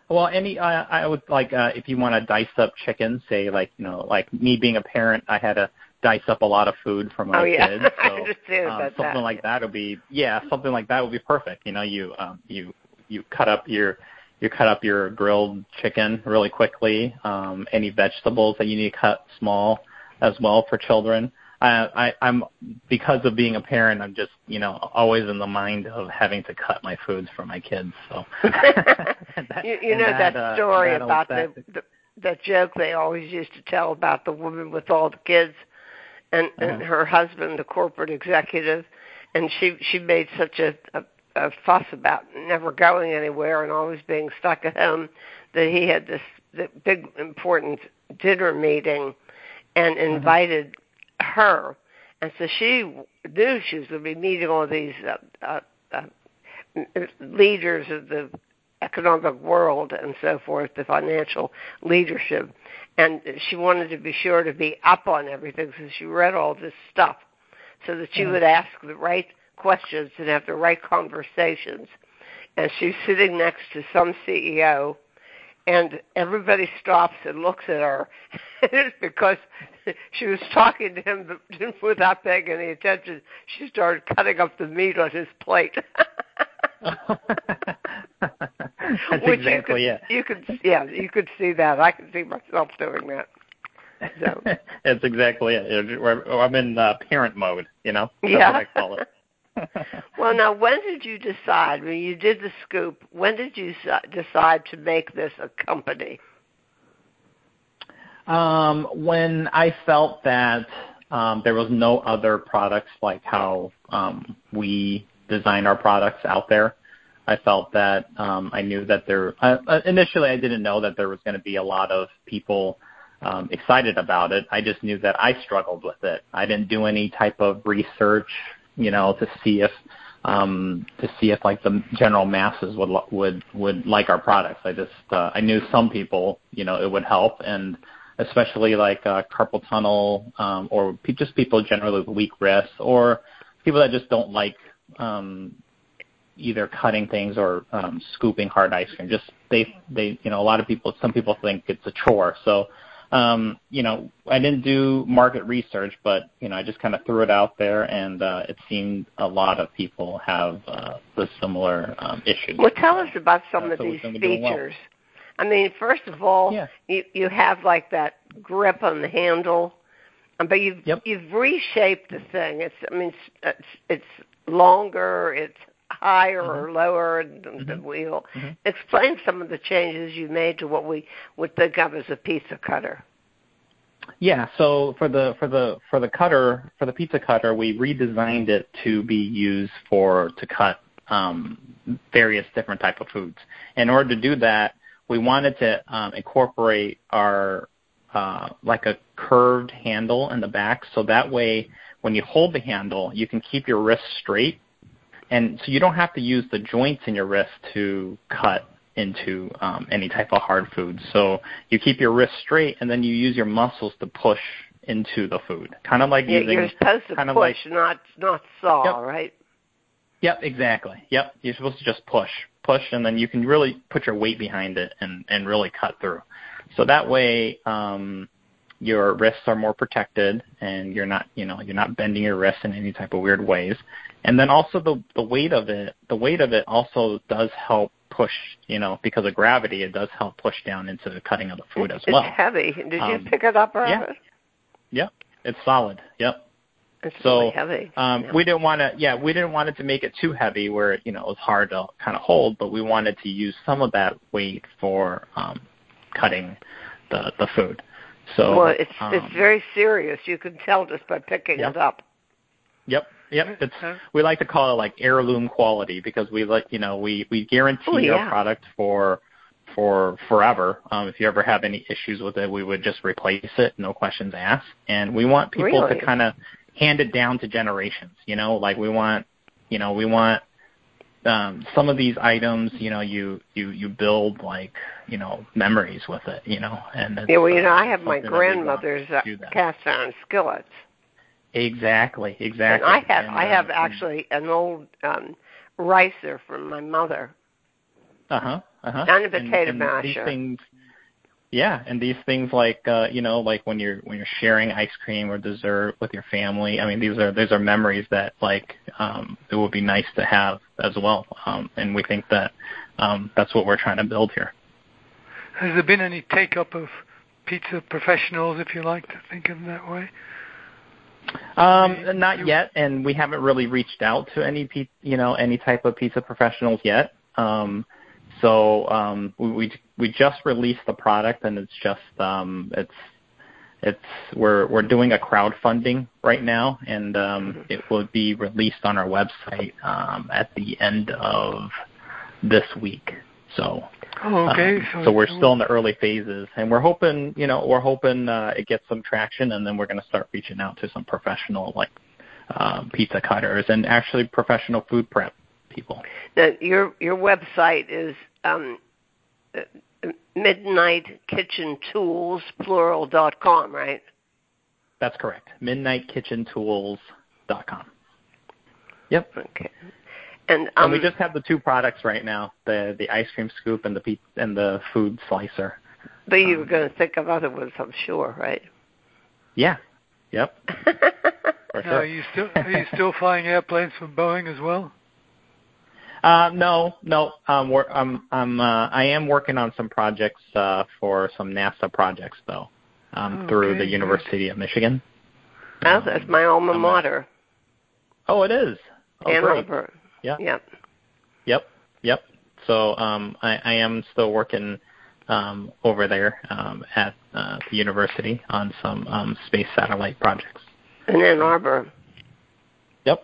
Well, any uh, I would like uh, if you want to dice up chicken, say like you know, like me being a parent, I had to dice up a lot of food for my
oh, yeah.
kids.
So,
um,
about
something
that.
like that would be yeah, something like that would be perfect. You know, you um, you you cut up your you cut up your grilled chicken really quickly. Um, any vegetables that you need to cut small as well for children. I, I, I'm because of being a parent, I'm just you know always in the mind of having to cut my foods for my kids. So
that, you, you know that,
that
story
uh,
about
that,
the, the that joke they always used to tell about the woman with all the kids and uh-huh. and her husband, the corporate executive, and she she made such a, a a fuss about never going anywhere and always being stuck at home that he had this the big important dinner meeting and mm-hmm. invited mm-hmm. her and so she knew she was going to be meeting all these uh, uh, uh, leaders of the economic world and so forth, the financial leadership, and she wanted to be sure to be up on everything, so she read all this stuff so that she mm-hmm. would ask the right questions and have the right conversations. And she's sitting next to some CEO, and everybody stops and looks at her. because she was talking to him but without paying any attention. She started cutting up the meat on his plate.
That's
Which
exactly
you could,
it.
You could, yeah, you could see that. I can see myself doing that. So.
That's exactly it. I'm in uh, parent mode, you know. That's
yeah.
I call it.
well, now, when did you decide, when you did the scoop, when did you decide to make this a company?
Um, when I felt that um, there was no other products like how um, we design our products out there. I felt that um, I knew that there. Uh, initially, I didn't know that there was going to be a lot of people um, excited about it. I just knew that I struggled with it. I didn't do any type of research you know, to see if um, to see if like the general masses would would would like our products. I just uh, I knew some people, you know, it would help, and especially like uh, carpal tunnel um, or pe- just people generally with weak wrists or people that just don't like um, either cutting things or um, scooping hard ice cream. Just they they you know a lot of people some people think it's a chore. So um, you know, I didn't do market research, but you know, I just kind of threw it out there, and uh, it seemed a lot of people have uh, the similar um, issues.
Well, tell us about some
uh,
of
so
these
features.
Well. I mean, first of all,
yeah.
you you have like that grip on the handle, um, but you've
yep.
you've reshaped the thing. It's I mean, it's it's, it's longer. It's higher
mm-hmm.
or lower than
mm-hmm.
the wheel.
Mm-hmm.
Explain some of the changes you made to what we would think of as a pizza cutter.
Yeah, so for the for the for the cutter for the pizza cutter, we redesigned it to be used for to cut um, various different type of foods. In order to do that, we wanted to um, incorporate our uh, like a curved handle in the back, so that way when you hold the handle, you can keep your wrist straight and so you don't have to use the joints in your wrist to cut into um, any type of hard food. So you keep your wrist straight, and then you use your muscles to push into the food, kind of like
yeah,
using
you're supposed to
kind
push,
of like,
not not saw,
yep.
right?
Yep, exactly. Yep, you're supposed to just push, push, and then you can really put your weight behind it and and really cut through. So that way, um, your wrists are more protected, and you're not, you know, you're not bending your wrists in any type of weird ways. And then also the the weight of it, the weight of it also does help push, you know, because of gravity, it does help push down into the cutting of the food as
it's
well.
It's heavy. Did
um,
you pick it up, Robert?
Yeah. Yep. It's solid. Yep.
It's
so
really heavy.
Um,
yeah.
we didn't want to, yeah, we didn't want it to make it too heavy where you know it was hard to kind of hold, but we wanted to use some of that weight for um, cutting the the food. So
well, it's
um,
it's very serious. You can tell just by picking
Yep.
it up.
Yep, yep. It's
Uh,
we like to call it like heirloom quality because we like you know we we guarantee
Oh, yeah.
our product for for forever. Um, if you ever have any issues with it, we would just replace it, no questions asked. And we want people
Really?
to kind of hand it down to generations. You know, like we want you know we want um, some of these items. You know, you you you build like you know memories with it. You know, and it's,
Yeah, well, you know,
uh,
I have my
something that we want
grandmother's uh, cast iron skillets,
Exactly, exactly. and.
I have
And,
I
uh,
have
and-
actually an old um ricer from my mother.
Uh-huh. Uh-huh.
And a potato
These
masher.
things yeah, and these things like uh, you know, like when you're when you're sharing ice cream or dessert with your family. I mean, these are these are memories that like um it would be nice to have as well. Um and we think that um that's what we're trying to build here.
Has there been any take up of pizza professionals, if you like to think of them that way?
Um, not yet, and we haven't really reached out to any you know any type of pizza professionals yet. Um, so um, we, we just released the product, and it's just um, it's it's we're we're doing a crowdfunding right now, and um, it will be released on our website um, at the end of this week. So
Oh, okay.
um, so we're still in the early phases, and we're hoping, you know, we're hoping uh, it gets some traction, and then we're going to start reaching out to some professional like um, pizza cutters and actually professional food prep people.
Now, your your website is um, uh, Midnight Kitchen Tools plural dot com, right?
That's correct. MidnightKitchenTools.com. Yep.
Okay. And um,
and we just have the two products right now: the the ice cream scoop and the pe- and the food slicer.
but you were going to think of other ones, I'm sure, right?
Yeah. Yep. For
Now,
sure.
are you still are you still flying airplanes for Boeing as well?
Uh, no, no. Um, we're, I'm, I'm, uh, I am working on some projects uh, for some NASA projects, though, um, through
Okay,
the
good.
University of Michigan.
Oh, that's my alma mater,
Oh, it is. Oh,
Ann. Arbor.
Yeah.
Yep.
Yep. Yep. So um, I, I am still working um, over there um, at uh, the university on some um, space satellite projects.
In Ann Arbor.
Yep.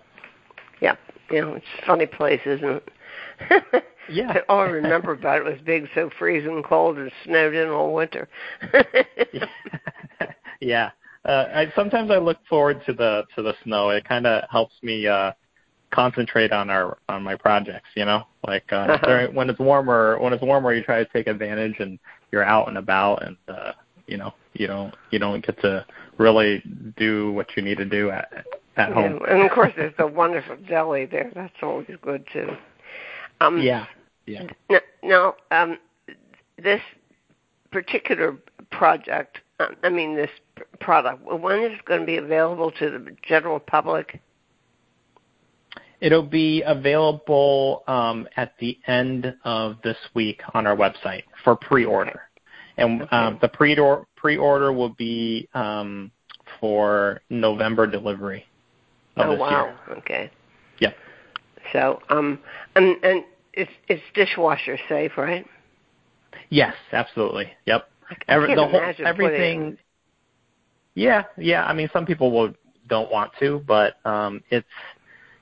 Yep. You know, it's a funny place, isn't it?
Yeah.
All I remember about it was being so freezing cold and snowed in all winter.
yeah. Uh, I sometimes I look forward to the to the snow. It kind of helps me uh concentrate on our on my projects, you know? Like uh
Uh-huh.
during, when it's warmer, when it's warmer you try to take advantage and you're out and about and uh you know, you don't you don't get to really do what you need to do at at home.
Yeah, and of course, there's the wonderful deli there. That's always good too. Um,
Yeah. Yeah.
Now, now um, this particular project, uh, I mean, this product, when is it going to be available to the general public?
It'll be available um, at the end of this week on our website for pre-order, and
Okay.
um, the pre-order pre-order will be um, for November delivery
oh wow!
year.
Okay.
Yep.
So, um, and and it's it's dishwasher safe, right?
Yes, absolutely. Yep.
I
Every,
can't
the whole,
imagine
everything.
putting-
Yeah, yeah. I mean, some people will don't want to, but um, it's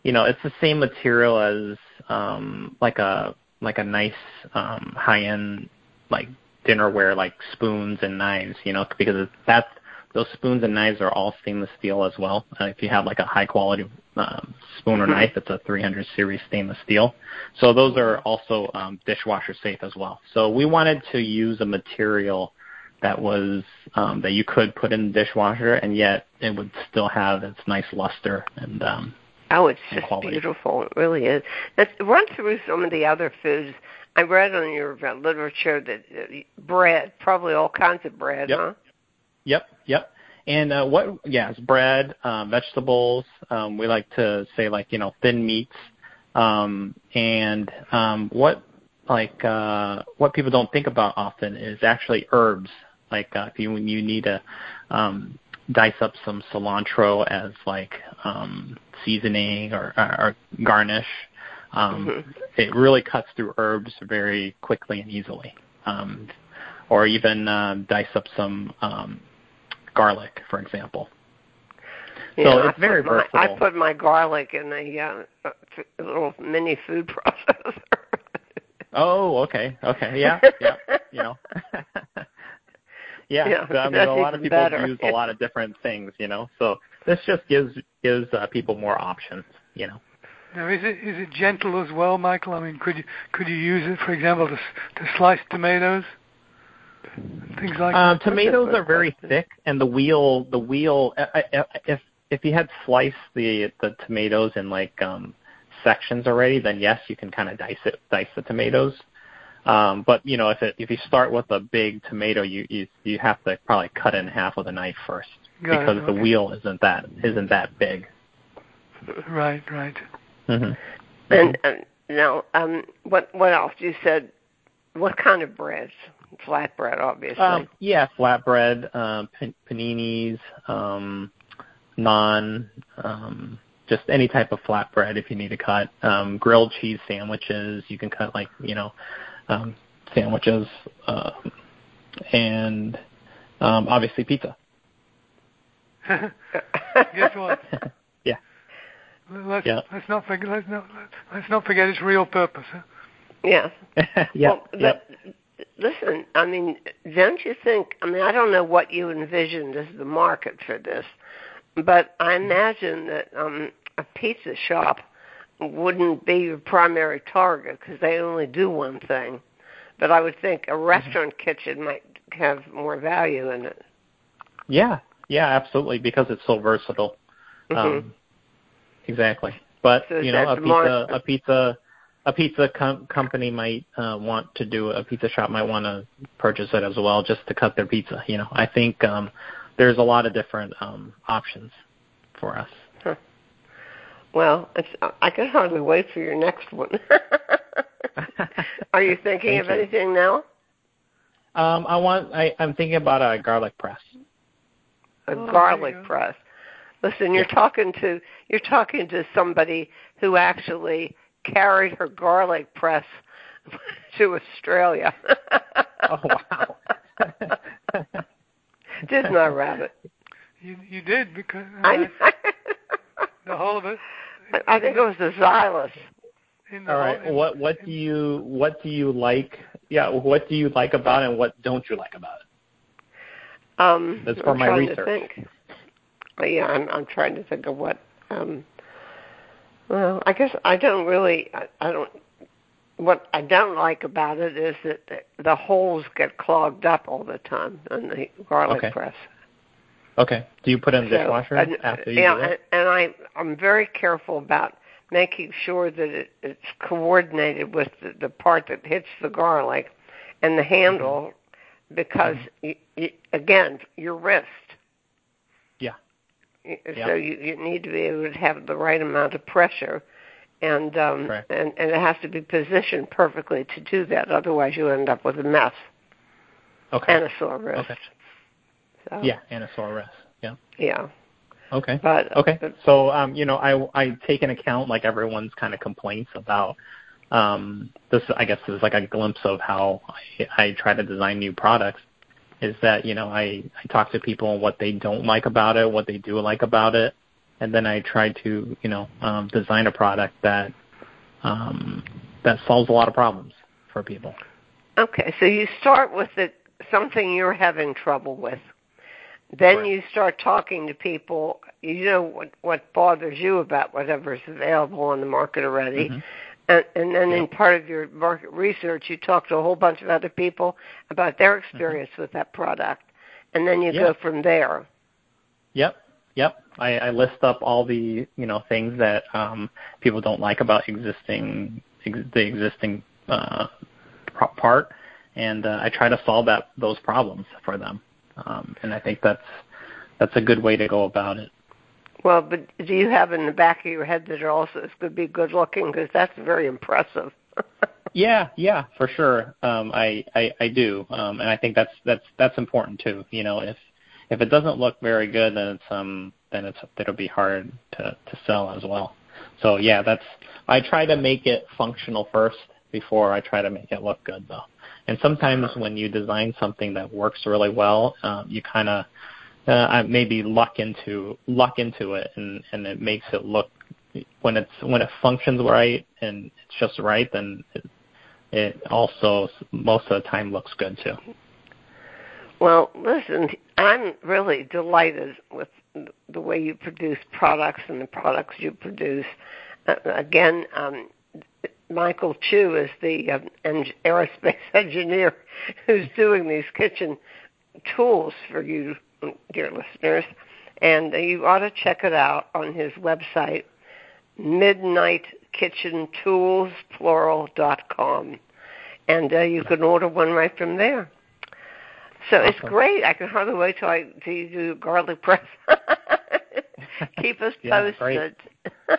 you know it's the same material as um, like a like a nice um, high end like dinnerware like spoons and knives. You know, because that's those spoons and knives are all stainless steel as well. Uh, if you have like a high quality um, spoon or
Mhm.
knife, it's a 300 series stainless steel. So those are also um, dishwasher safe as well. So we wanted to use a material that was um, that you could put in the dishwasher and yet it would still have its nice luster and um,
Oh, it's
and
just
quality.
beautiful. It really is. Let's run through some of the other foods. I read on your uh, literature that uh, bread, probably all kinds of bread,
Yep.
huh?
Yep, yep. And uh, what? Yeah, it's bread, um, vegetables. Um, we like to say like you know thin meats, um, and um, what like uh, what people don't think about often is actually herbs. Like uh, if you when you need to um, dice up some cilantro as like um, seasoning or, or garnish. Um, mm-hmm. It really cuts through herbs very quickly and easily. Um, or even uh, dice up some um, garlic, for example.
Yeah,
so
it's
I very
my,
versatile.
I put my garlic in a, uh, a little mini food processor.
oh, okay, okay, yeah, yeah, you know. yeah,
yeah
so, I mean, a lot of people
better.
use a lot of different things, you know. So this just gives gives uh, people more options, you know.
Now, is it is it gentle as well, Michael? I mean, could you could you use it, for example, to to slice tomatoes? Things like
uh, tomatoes are very thick, and the wheel the wheel if if you had sliced the the tomatoes in like um sections already, then yes, you can kind of dice it dice the tomatoes. Um, but you know, if it if you start with a big tomato, you you you have to probably cut it in half with a knife first
Got
because
it, okay.
the wheel isn't that isn't that big.
Right, right.
Mm-hmm.
And uh, now, um, what what else? You said what kind of breads? Flatbread, obviously.
Um, yeah, flatbread, um, paninis, um, naan, um, just any type of flatbread if you need to cut. Um, grilled cheese sandwiches, you can cut like you know um, sandwiches, uh, and um, obviously pizza.
Guess what?
yeah.
Let's
yeah.
let's not forget let's not let's not forget its real purpose. Huh?
Yeah.
yeah.
Well, but listen, I mean, don't you think? I mean, I don't know what you envisioned as the market for this, but I imagine that um, a pizza shop wouldn't be your primary target because they only do one thing. But I would think a restaurant mm-hmm. kitchen might have more value in it.
Yeah, yeah, absolutely, because it's so versatile.
Mm-hmm.
Um, exactly. But
so
you know, a pizza, a pizza, a pizza com- company might uh, want to do a pizza shop might want to purchase it as well, just to cut their pizza. You know, I think um, there's a lot of different um, options for us.
Huh. Well, it's, I can hardly wait for your next one. Are you thinking of
you.
anything now?
Um, I want. I, I'm thinking about a garlic press.
A
oh,
garlic press. Listen, you're
yeah.
talking to you're talking to somebody who actually carried her garlic press to Australia.
oh wow!
Didn't I, Rabbit?
You you did because uh,
I,
the whole of it.
I think it was the Zyliss.
All right.
Whole,
what what do you what do you like? Yeah. What do you like about it, and what don't you like about it?
Um,
That's for
I'm
my research.
To think. Yeah, I'm I'm trying to think of what. Um, well, I guess I don't really. I, I don't. What I don't like about it is that the, the holes get clogged up all the time on the garlic
Okay.
press.
Okay. Do you put in the
So,
dishwasher
and-
after you
yeah,
do it?
and, and I I'm very careful about making sure that it, it's coordinated with the, the part that hits the garlic and the mm-hmm. handle because mm-hmm. y y again your wrist.
Yeah.
So you, you need to be able to have the right amount of pressure, and um,
Correct.
and and it has to be positioned perfectly to do that. Otherwise, you end up with a mess
Okay.
and a sore wrist.
Okay.
So,
Yeah, and a sore wrist. Yeah.
Yeah.
Okay.
But
Okay.
but-
So, um, you know, I I take into account like everyone's kind of complaints about um this. I guess is like a glimpse of how I, I try to design new products. Is that you know I I talk to people and what they don't like about it, what they do like about it, and then I try to you know um, design a product that um that solves a lot of problems for people.
Okay, so you start with the, something you're having trouble with. Then
Correct.
you start talking to people. You know what what bothers you about whatever's available on the market already,
Mhm.
And, and then in part of your market research, you talk to a whole bunch of other people about their experience with that product, and then you
Mm-hmm. Yeah.
go from there.
Yep, yep. I, I list up all the you know things that um, people don't like about existing ex- the existing uh, part, and uh, I try to solve that those problems for them. Um, and I think that's that's a good way to go about it.
Well, but do you have in the back of your head that it also to be good looking? Because that's very impressive.
Yeah, yeah, for sure. Um, I, I I do, um, and I think that's that's that's important too. You know, if if it doesn't look very good, then it's um then it's it'll be hard to to sell as well. So yeah, that's I try to make it functional first before I try to make it look good though. And sometimes when you design something that works really well, um, you kind of uh, maybe luck into luck into it, and and it makes it look when it's when it functions right and it's just right, then it, it also most of the time looks good too.
Well, listen, I'm really delighted with the way you produce products and the products you produce. Uh, again, um, Michael Chu is the um, aerospace engineer who's doing these kitchen tools for you, dear listeners, and you ought to check it out on his website, midnightkitchentools.plural.com, and uh, you can order one right from there. So awesome. it's great. I can hardly wait till I to do garlic press. Keep us
yeah,
posted.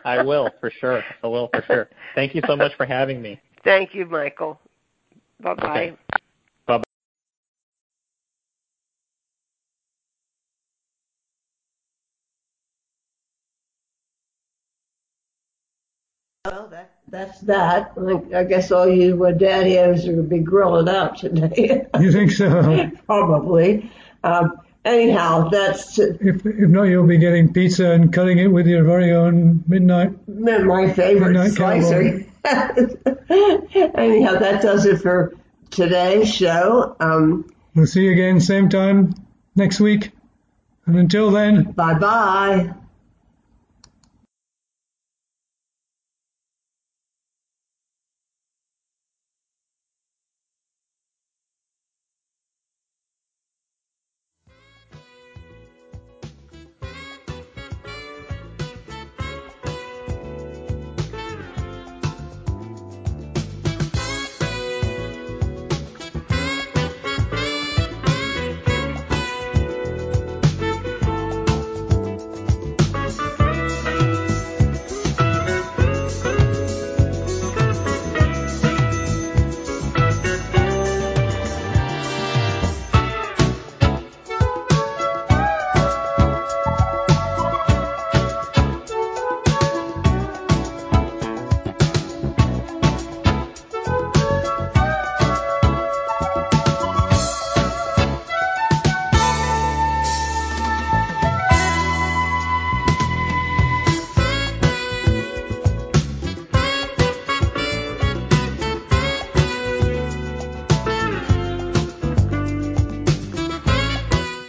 I will for sure. I will for sure. Thank you so much for having me.
Thank you, Michael. Bye bye. Okay.
That's that. I guess all you uh, daddios going to be grilling out today.
you think so?
Probably. Um, anyhow, that's.
If, if not, you'll be getting pizza and cutting it with your very own midnight.
My favorite midnight slicer. anyhow, that does it for today's show. Um,
we'll see you again same time next week. And until then.
Bye bye.